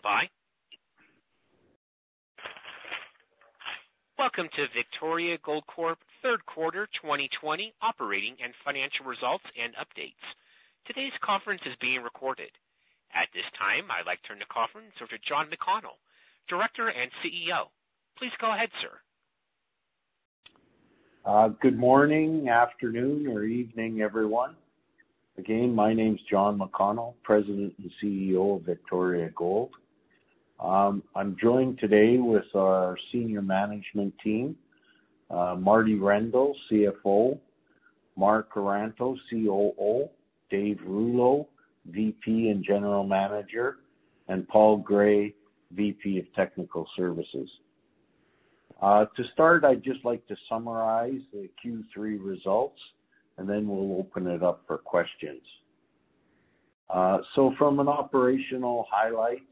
Stand by. Welcome to Victoria Gold Corp third quarter 2020 operating and financial results and updates. Today's conference is being recorded. At this time, I'd like to turn the conference over to John McConnell, Director and CEO. Please go ahead, sir. Uh, good morning, afternoon, or evening, everyone. Again, my name's John McConnell, President and CEO of Victoria Gold. I'm joined today with our senior management team, uh, Marty Rendall, CFO, Mark Ayranto, COO, Dave Rouleau, VP and General Manager, and Paul Gray, VP of Technical Services. Uh, to start, I'd just like to summarize the Q3 results, and then we'll open it up for questions. Uh, so, From an operational highlights,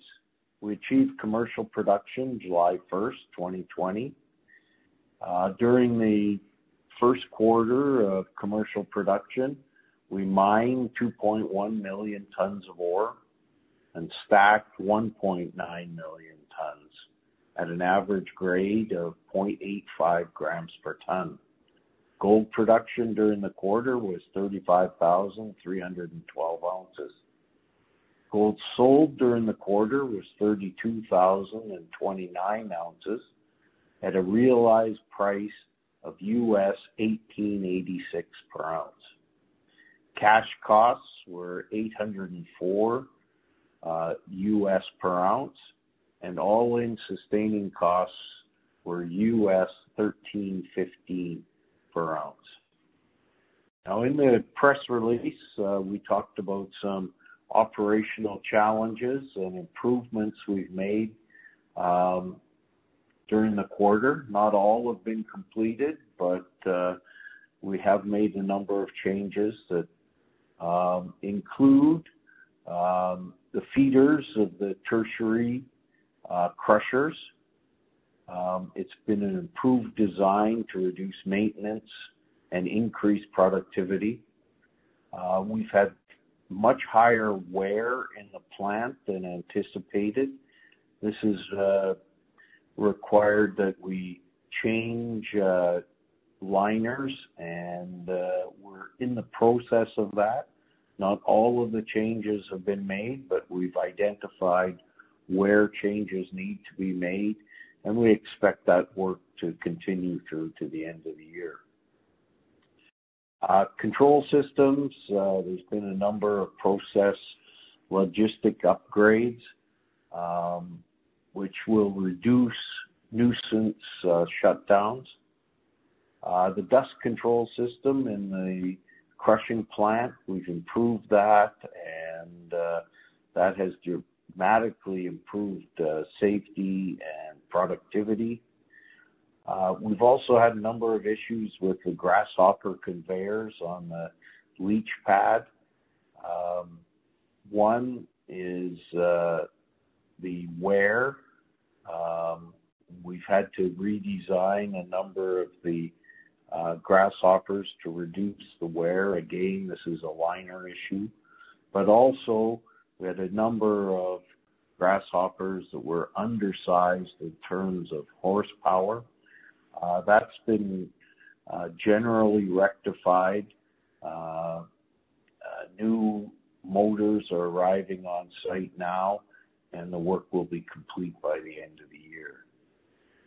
we achieved commercial production July 1st, 2020. Uh, during the first quarter of commercial production, we mined 2.1 million tons of ore and stacked 1.9 million tons at an average grade of 0.85 grams per ton. Gold production during the quarter was 35,312 ounces. Gold sold during the quarter was 32,029 ounces at a realized price of $18.86 per ounce. Cash costs were $804 uh, per ounce, and all-in sustaining costs were $13.15 per ounce. Now, in the press release, uh, we talked about some operational challenges and improvements we've made um during the quarter. Not all have been completed, but uh we have made a number of changes that um include um the feeders of the tertiary uh crushers. Um it's been an improved design to reduce maintenance and increase productivity. Uh we've had much higher wear in the plant than anticipated. This has required that we change uh liners, and uh we're in the process of that. Not all of the changes have been made, but we've identified where changes need to be made, and we expect that work to continue through to the end of the year. Control systems, there's been a number of process logistic upgrades, um which will reduce nuisance shutdowns. Uh the dust control system in the crushing plant, we've improved that, and that has dramatically improved uh safety and productivity. Uh, we've also had a number of issues with the grasshopper conveyors on the leach pad. Um, one is uh, the wear. Um, we've had to redesign a number of the uh, grasshoppers to reduce the wear. Again, this is a liner issue. But also, we had a number of grasshoppers that were undersized in terms of horsepower. Uh, that's been uh, generally rectified. Uh, new motors are arriving on site now, and the work will be complete by the end of the year.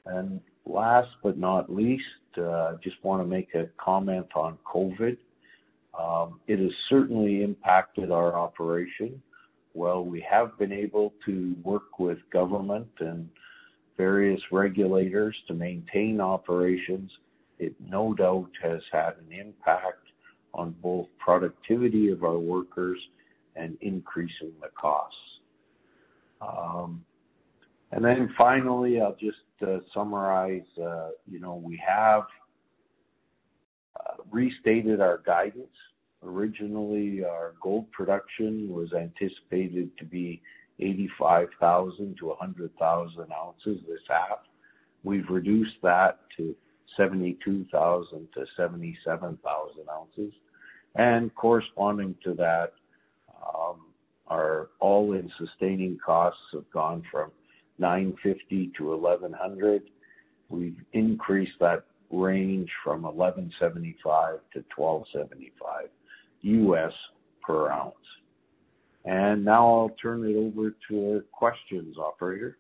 And last but not least, uh just want to make a comment on COVID. Um, it has certainly impacted our operation. While we have been able to work with government and various regulators to maintain operations, it no doubt has had an impact on both productivity of our workers and increasing the costs. Um, and then finally, I'll just uh, summarize. Uh, you know, we have uh, restated our guidance. Originally, our gold production was anticipated to be 85,000 to 100,000 ounces this half. We've reduced that to 72,000 to 77,000 ounces. And corresponding to that, um, our all-in sustaining costs have gone from 950 to 1100. We've increased that range from 1175 to 1275 US per ounce. And now I'll turn it over to our questions, operator.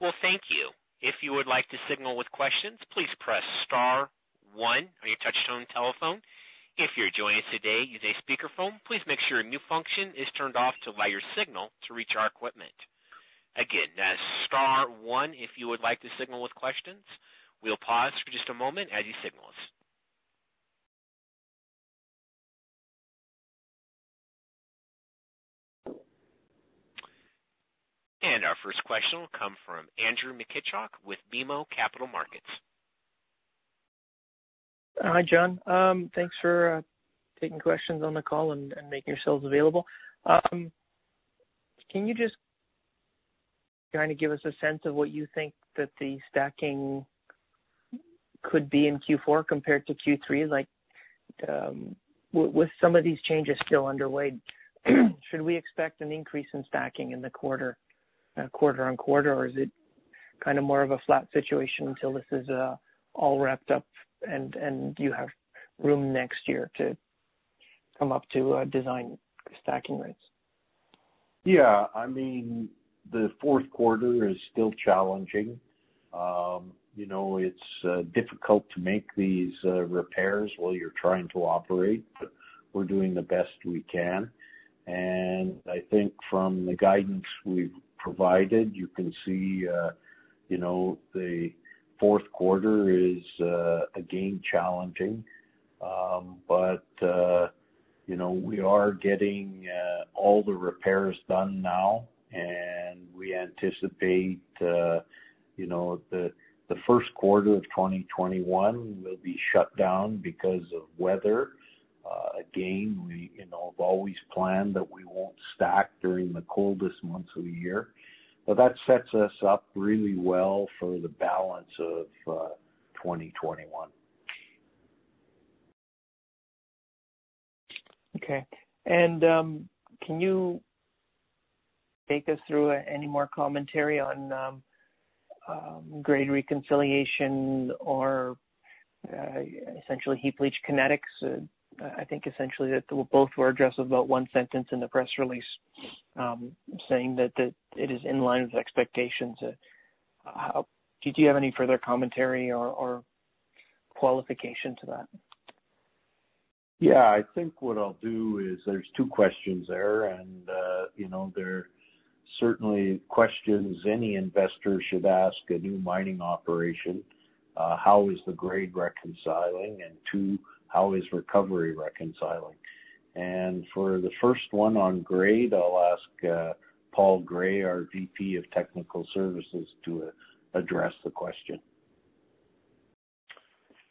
Well, thank you. If you would like to signal with questions, please press star one on your touchtone telephone. If you're joining us today using a speakerphone, please make sure your mute function is turned off to allow your signal to reach our equipment. Again, that's star one if you would like to signal with questions. We'll pause for just a moment as you signal us. Our first question will come from Andrew Mikitchook with BMO Capital Markets. Hi, John. Um, thanks for uh, taking questions on the call and, making yourselves available. Um, can you just kind of give us a sense of what you think that the stacking could be in Q4 compared to Q3? Like, um, with some of these changes still underway, should we expect an increase in stacking in the quarter? Uh, quarter on quarter, or is it kind of more of a flat situation until this is uh, all wrapped up and you have room next year to come up to uh, design stacking rates? Yeah, I mean, the fourth quarter is still challenging. Um, you know, it's uh, difficult to make these uh, repairs while you're trying to operate, but we're doing the best we can. And I think from the guidance we've provided. You can see, uh, you know, the fourth quarter is uh, again challenging. Um, but uh, you know, we are getting all the repairs done now, and we anticipate, you know, the the first quarter of 2021 will be shut down because of weather. Again, we, you know, have always planned that we won't stack during the coldest months of the year. That sets us up really well for the balance of uh, 2021. Okay. And um, can you take us through any more commentary on um, um, grade reconciliation or uh, essentially heap leach kinetics? Uh, I think essentially that both were addressed with about one sentence in the press release, saying that, it is in line with expectations. Uh, do you have any further commentary or, or qualification to that? Yeah, I think what I'll do is there's two questions there, and uh, you know they're certainly questions any investor should ask a new mining operation. Uh, how is the grade reconciling? And two, how is recovery reconciling? And for the first one on grade, I'll ask uh, Paul Gray, our VP of Technical Services, to uh, address the question.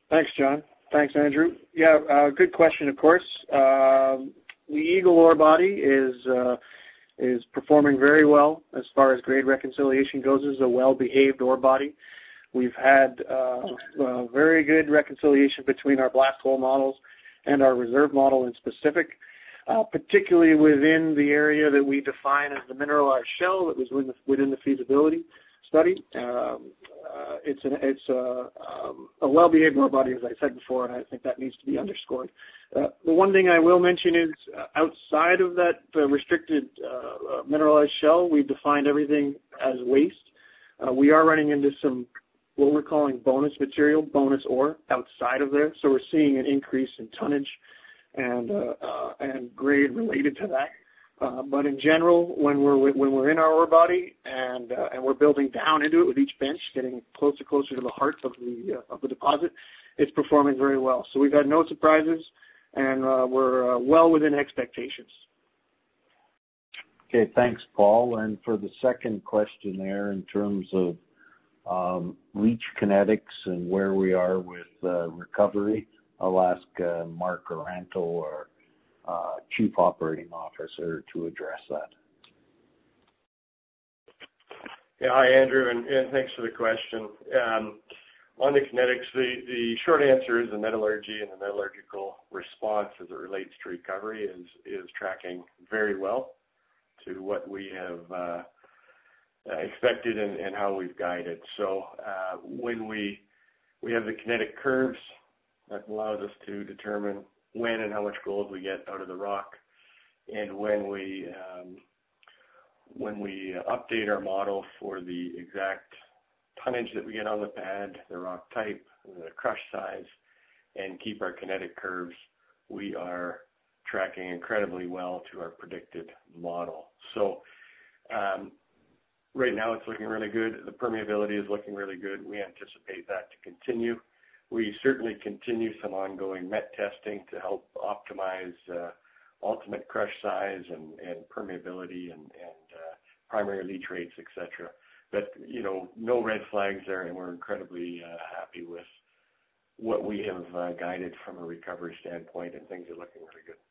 Thanks, John. Thanks, Andrew. Yeah, uh, good question, of course. Um, the Eagle ore body is uh, is performing very well as far as grade reconciliation goes. It's a well-behaved ore body. We've had uh, very good reconciliation between our blast hole models and our reserve model in specific, uh, particularly within the area that we define as the mineralized shell that was within the, within the feasibility study. Um, uh, it's an, it's a, um, a well-behaved ore body, as I said before, and I think that needs to be underscored. Uh, the one thing I will mention is uh, outside of that uh, restricted uh, mineralized shell, we've defined everything as waste. Uh, we are running into some what we're calling bonus material, bonus ore outside of there. So we're seeing an increase in tonnage and uh, uh, and grade related to that. Uh, but in general, when we're when we're in our ore body and and we're building down into it with each bench, getting closer closer to the heart of the of the deposit, it's performing very well. So we've had no surprises, and we're well within expectations. Okay, thanks, Paul. And for the second question there, in terms of leach kinetics and where we are with uh, recovery, I'll ask uh, Mark Ayranto, our uh, Chief Operating Officer, to address that. Yeah. Hi, Andrew, and thanks for the question. Um, on the kinetics, the short answer is the metallurgy and the metallurgical response as it relates to recovery is tracking very well to what we have expected and how we've guided. So uh, When we have the kinetic curves, that allows us to determine when and how much gold we get out of the rock. And When we um, update our model for the exact tonnage that we get on the pad, the rock type, the crush size, and keep our kinetic curves, we are tracking incredibly well to our predicted model. Right now it's looking really good. The permeability is looking really good. We anticipate that to continue. We certainly continue some ongoing met testing to help optimize uh, ultimate crush size and, permeability and, uh, primary leach rates, etc. But you know, no red flags there, and we're incredibly uh, happy with what we have guided from a recovery standpoint, and things are looking really good.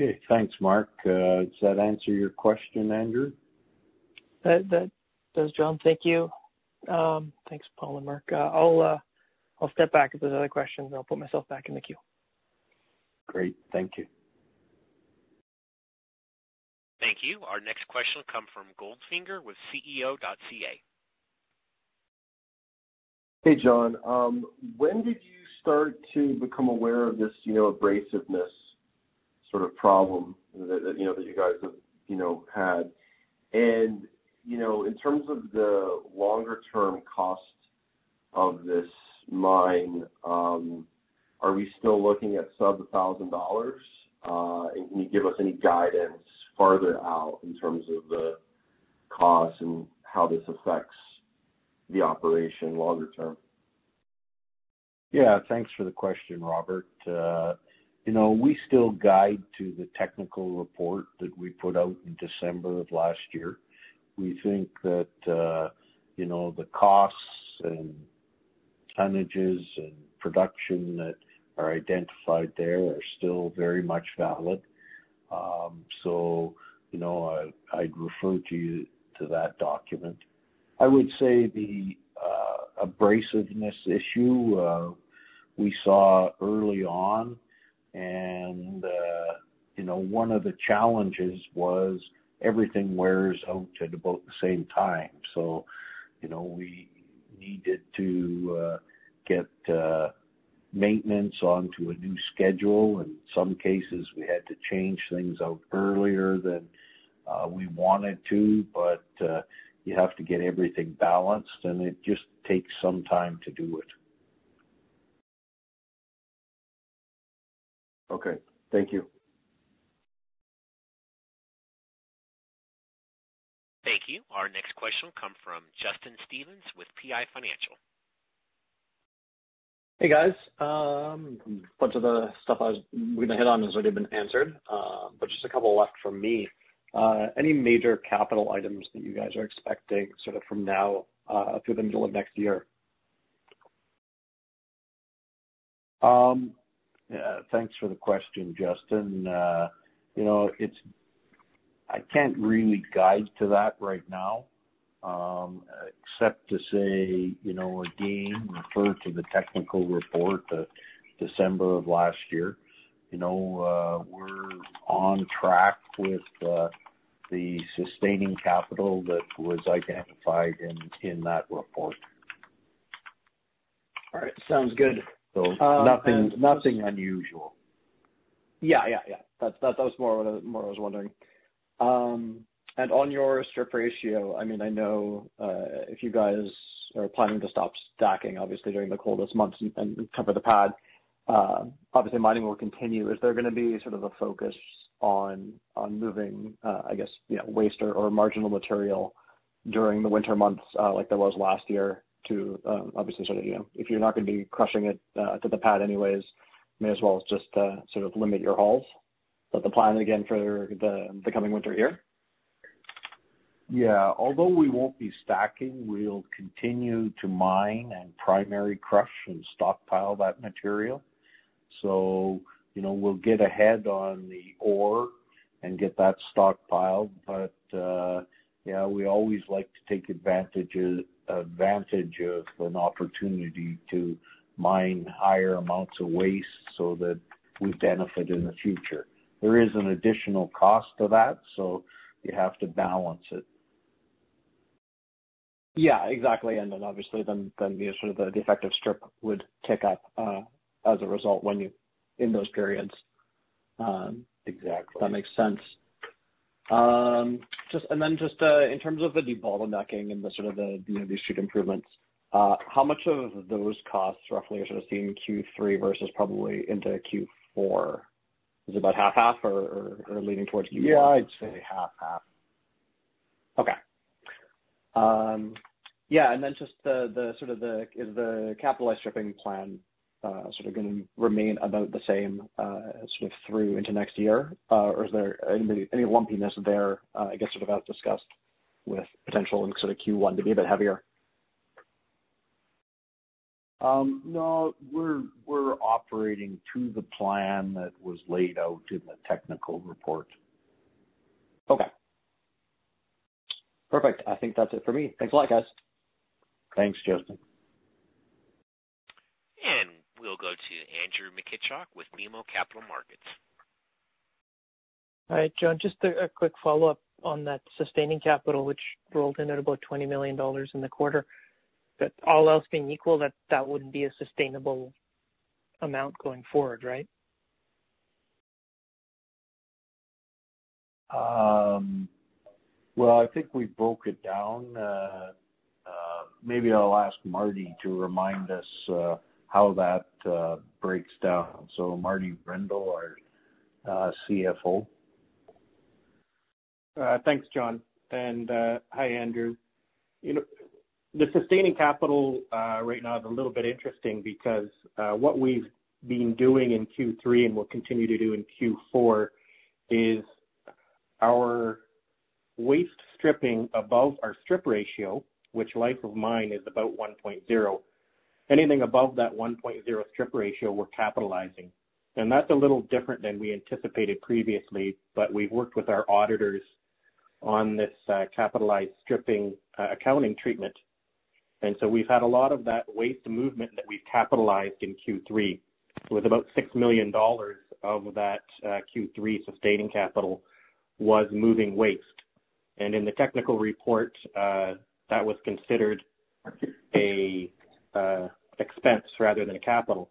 Okay. Thanks, Mark. Uh, does that answer your question, Andrew? That does, John. Thank you. Um, thanks, Paul and Mark. Uh, uh, I'll step back if there's other questions. and I'll put myself back in the queue. Great. Thank you. Thank you. Our next question will come from Goldfinger with CEO.ca. Hey, John. Um, when did you start to become aware of this, you know, abrasiveness sort of problem that, that you know that you guys have you know had, and you know in terms of the longer term cost of this mine, um, are we still looking at sub a thousand dollars? Uh, and can you give us any guidance farther out in terms of the costs and how this affects the operation longer term? Yeah, thanks for the question, Robert. Uh, you know, we still guide to the technical report that we put out in December of last year. We think that, uh, you know, the costs and tonnages and production that are identified there are still very much valid. Um, so, you know, I'd refer to you to that document. I would say the uh, abrasiveness issue uh, we saw early on and uh, you know one of the challenges was everything wears out at about the same time. So you know we needed to uh, get uh, maintenance onto a new schedule. In some cases, we had to change things out earlier than uh, we wanted to, but uh, you have to get everything balanced, and it just takes some time to do it. Okay. Thank you. Thank you. Our next question will come from Justin Stevens with PI Financial. Hey, guys. Um, a bunch of the stuff I was going to hit on has already been answered, uh, but just a couple left from me. Uh, any major capital items that you guys are expecting sort of from now uh, through the middle of next year? Yeah, thanks for the question, Justin. Uh, you know, it's I can't really guide to that right now, um, except to say, you know, again, refer to the technical report of December of last year. You know, uh, we're on track with uh, the sustaining capital that was identified in that report. All right. Sounds good. So um, nothing nothing unusual. Yeah, yeah, yeah. That's that, that was more what I, more I was wondering. Um, and on your strip ratio, I mean, I know uh, if you guys are planning to stop stacking, obviously during the coldest months and, cover the pad, obviously mining will continue. Is there gonna be sort of a focus on on moving, I guess, you know, waste or marginal material during the winter months, like there was last year to um, obviously sort of, you know, if you're not gonna be crushing it uh, to the pad anyways, may as well just uh, sort of limit your hauls? That the plan again for the the coming winter here? Yeah. Although we won't be stacking, we'll continue to mine and primary crush and stockpile that material. So, you know, we'll get ahead on the ore and get that stockpiled. Uh, Yeah, we always like to take advantage of an opportunity to mine higher amounts of waste so that we benefit in the future. There is an additional cost to that, so you have to balance it. Yeah, exactly. And then obviously then then the sort of the effective strip would tick up uh, as a result when you, in those periods. Um, exactly. That makes sense. Just and then just uh in terms of the debottlenecking and the sort of the, you know, these chute improvements, uh how much of those costs roughly are sort of seen in Q3 versus probably into Q4? Is it about half half or leaning towards Q4? Yeah, I'd say half. Half. Okay. Um yeah, and then just the the sort of the is the capitalized stripping plan Uh, sort of gonna remain about the same uh, sort of through into next year? Uh, or is there any lumpiness there, I guess sort of as discussed with potential in sort of Q1 to be a bit heavier? Um, no, we're operating to the plan that was laid out in the technical report. Okay. Perfect. I think that's it for me. Thanks a lot, guys. Thanks, Justin. We'll go to Andrew Mikitchook with BMO Capital Markets. All right, John. Just a quick follow-up on that sustaining capital, which rolled in at about $20 million in the quarter. But all else being equal, that wouldn't be a sustainable amount going forward, right? Um, well, I think we broke it down. Uh, uh, maybe I'll ask Marty to remind us uh, how that uh, breaks down. So Marty Rendall, our uh, CFO. Uh, thanks, John. And uh hi, Andrew. You know, the sustaining capital right now is a little bit interesting because what we've been doing in Q3 and will continue to do in Q4 is our waste stripping above our strip ratio, which life of mine is about 1.0. Anything above that 1.0 strip ratio, we're capitalizing. And that's a little different than we anticipated previously, but we've worked with our auditors on this uh, capitalized stripping uh, accounting treatment. And so we've had a lot of that waste movement that we've capitalized in Q3, with about $6 million of that uh, Q3 sustaining capital was moving waste. And in the technical report, that was considered a expense rather than a capital.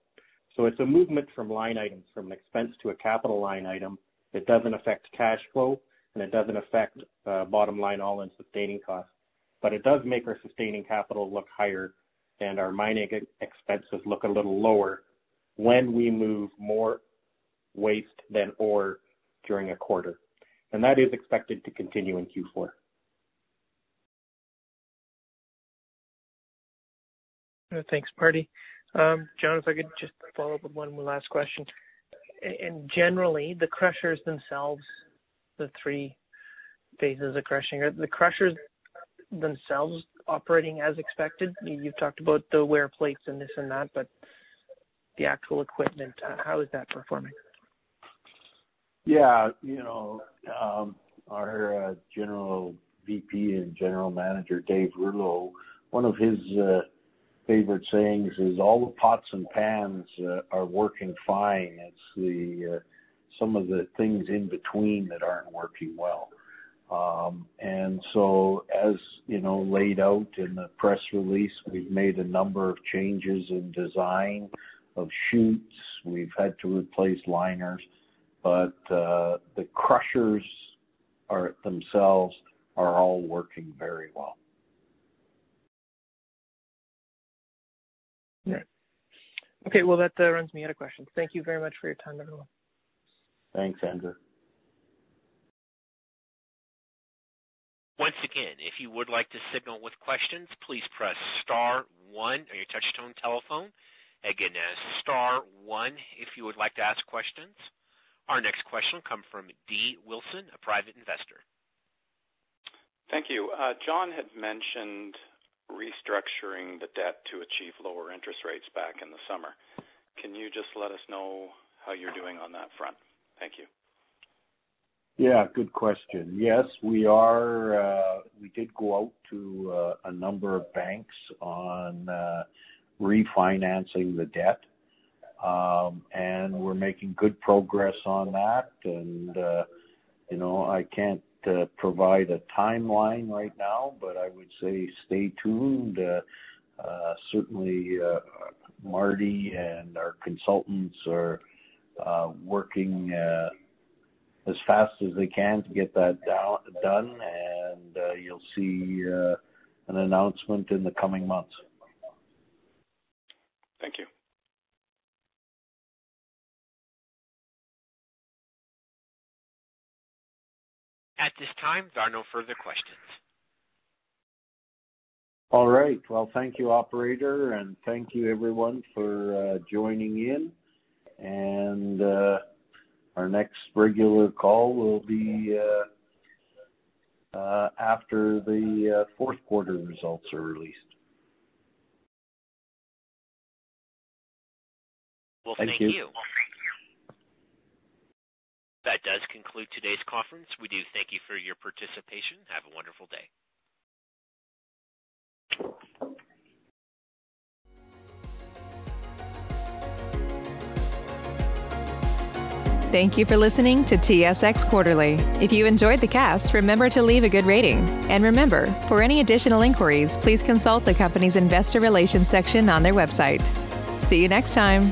It's a movement from line items, from an expense to a capital line item. It doesn't affect cash flow, and it doesn't affect uh, bottom line all-in sustaining costs. But it does make our sustaining capital look higher and our mining expenses look a little lower when we move more waste than ore during a quarter. And that is expected to continue in Q4. Uh, thanks, Marty. Um, John, if I could just follow up with one last question. And generally, the crushers themselves, the three phases of crushing, are the crushers themselves operating as expected? You've talked about the wear plates and this and that, but the actual equipment, uh, how is that performing? Yeah. You know, um, our uh, General VP and General Manager, Dave Rouleau, one of his favorite sayings is, "All the pots and pans uh, are working fine. It's the uh, some of the things in between that aren't working well." Um, and so, as you know, laid out in the press release, we've made a number of changes in design of chutes. We've had to replace liners, but uh, the crushers are themselves are all working very well. Yeah. Okay, well, that uh, runs me out of questions. Thank you very much for your time, everyone. Thanks, Andrew. Once again, if you would like to signal with questions, please press star one on your touchtone telephone. Again, that's star one if you would like to ask questions. Our next question will come from D. Wilson, a private investor. Thank you. Uh, John had mentioned restructuring the debt to achieve lower interest rates back in the summer. Can you just let us know how you're doing on that front? Thank you. Yeah, good question. Yes, we are. Uh, we did go out to uh, a number of banks on uh, refinancing the debt, um, and we're making good progress on that. And you know, I can't provide a timeline right now, but I would say stay tuned. Uh, uh, certainly, uh, Marty and our consultants are working as fast as they can to get that done, and uh, you'll see uh, an announcement in the coming months. Thank you. At this time, there are no further questions. All right. Well, thank you, operator, and thank you everyone for uh, joining in. And uh, our next regular call will be uh, uh, after the fourth quarter results are released. Well, thank, thank you. you. That does conclude today's conference. We do thank you for your participation. Have a wonderful day. Thank you for listening to TSX Quarterly. If you enjoyed the cast, remember to leave a good rating. And remember, for any additional inquiries, please consult the company's investor relations section on their website. See you next time.